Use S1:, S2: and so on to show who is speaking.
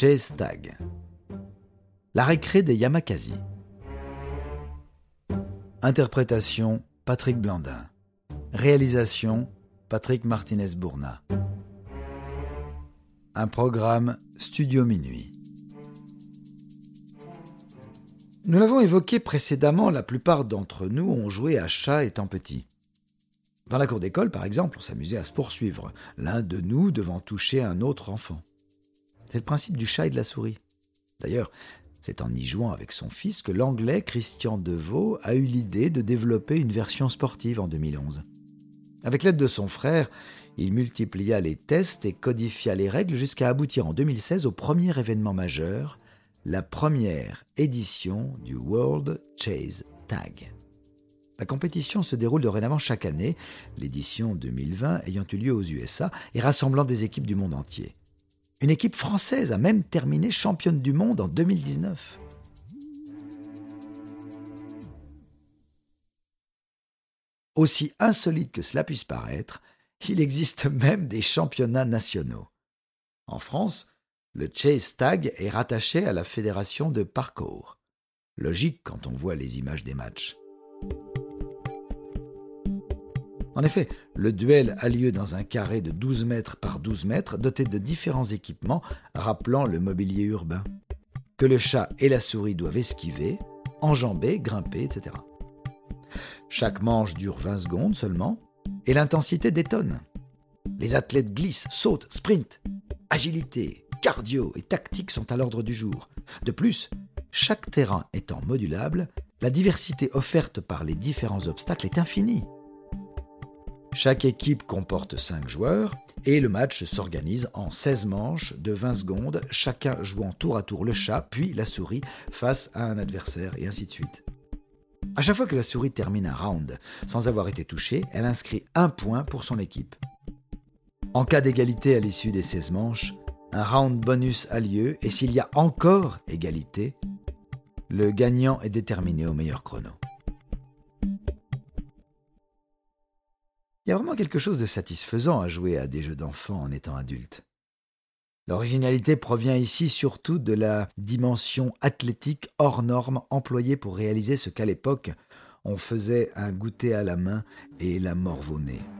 S1: Chase Tag. La récré des Yamakasi. Interprétation Patrick Blandin. Réalisation Patrick Martinez-Bourna. Un programme Studio Minuit. Nous l'avons évoqué précédemment, la plupart d'entre nous ont joué à chat étant petits. Dans la cour d'école, par exemple, on s'amusait à se poursuivre, l'un de nous devant toucher un autre enfant. C'est le principe du chat et de la souris. D'ailleurs, c'est en y jouant avec son fils que l'anglais Christian Deveau a eu l'idée de développer une version sportive en 2011. Avec l'aide de son frère, il multiplia les tests et codifia les règles jusqu'à aboutir en 2016 au premier événement majeur, la première édition du World Chase Tag. La compétition se déroule dorénavant chaque année, l'édition 2020 ayant eu lieu aux USA et rassemblant des équipes du monde entier. Une équipe française a même terminé championne du monde en 2019. Aussi insolite que cela puisse paraître, il existe même des championnats nationaux. En France, le Chase Tag est rattaché à la fédération de parcours. Logique quand on voit les images des matchs. En effet, le duel a lieu dans un carré de 12 mètres par 12 mètres doté de différents équipements rappelant le mobilier urbain, que le chat et la souris doivent esquiver, enjamber, grimper, etc. Chaque manche dure 20 secondes seulement, et l'intensité détonne. Les athlètes glissent, sautent, sprintent. Agilité, cardio et tactique sont à l'ordre du jour. De plus, chaque terrain étant modulable, la diversité offerte par les différents obstacles est infinie. Chaque équipe comporte 5 joueurs et le match s'organise en 16 manches de 20 secondes, chacun jouant tour à tour le chat puis la souris face à un adversaire et ainsi de suite. À chaque fois que la souris termine un round sans avoir été touchée, elle inscrit un point pour son équipe. En cas d'égalité à l'issue des 16 manches, un round bonus a lieu et s'il y a encore égalité, le gagnant est déterminé au meilleur chrono. Il y a vraiment quelque chose de satisfaisant à jouer à des jeux d'enfants en étant adulte. L'originalité provient ici surtout de la dimension athlétique hors norme employée pour réaliser ce qu'à l'époque on faisait un goûter à la main et la nez.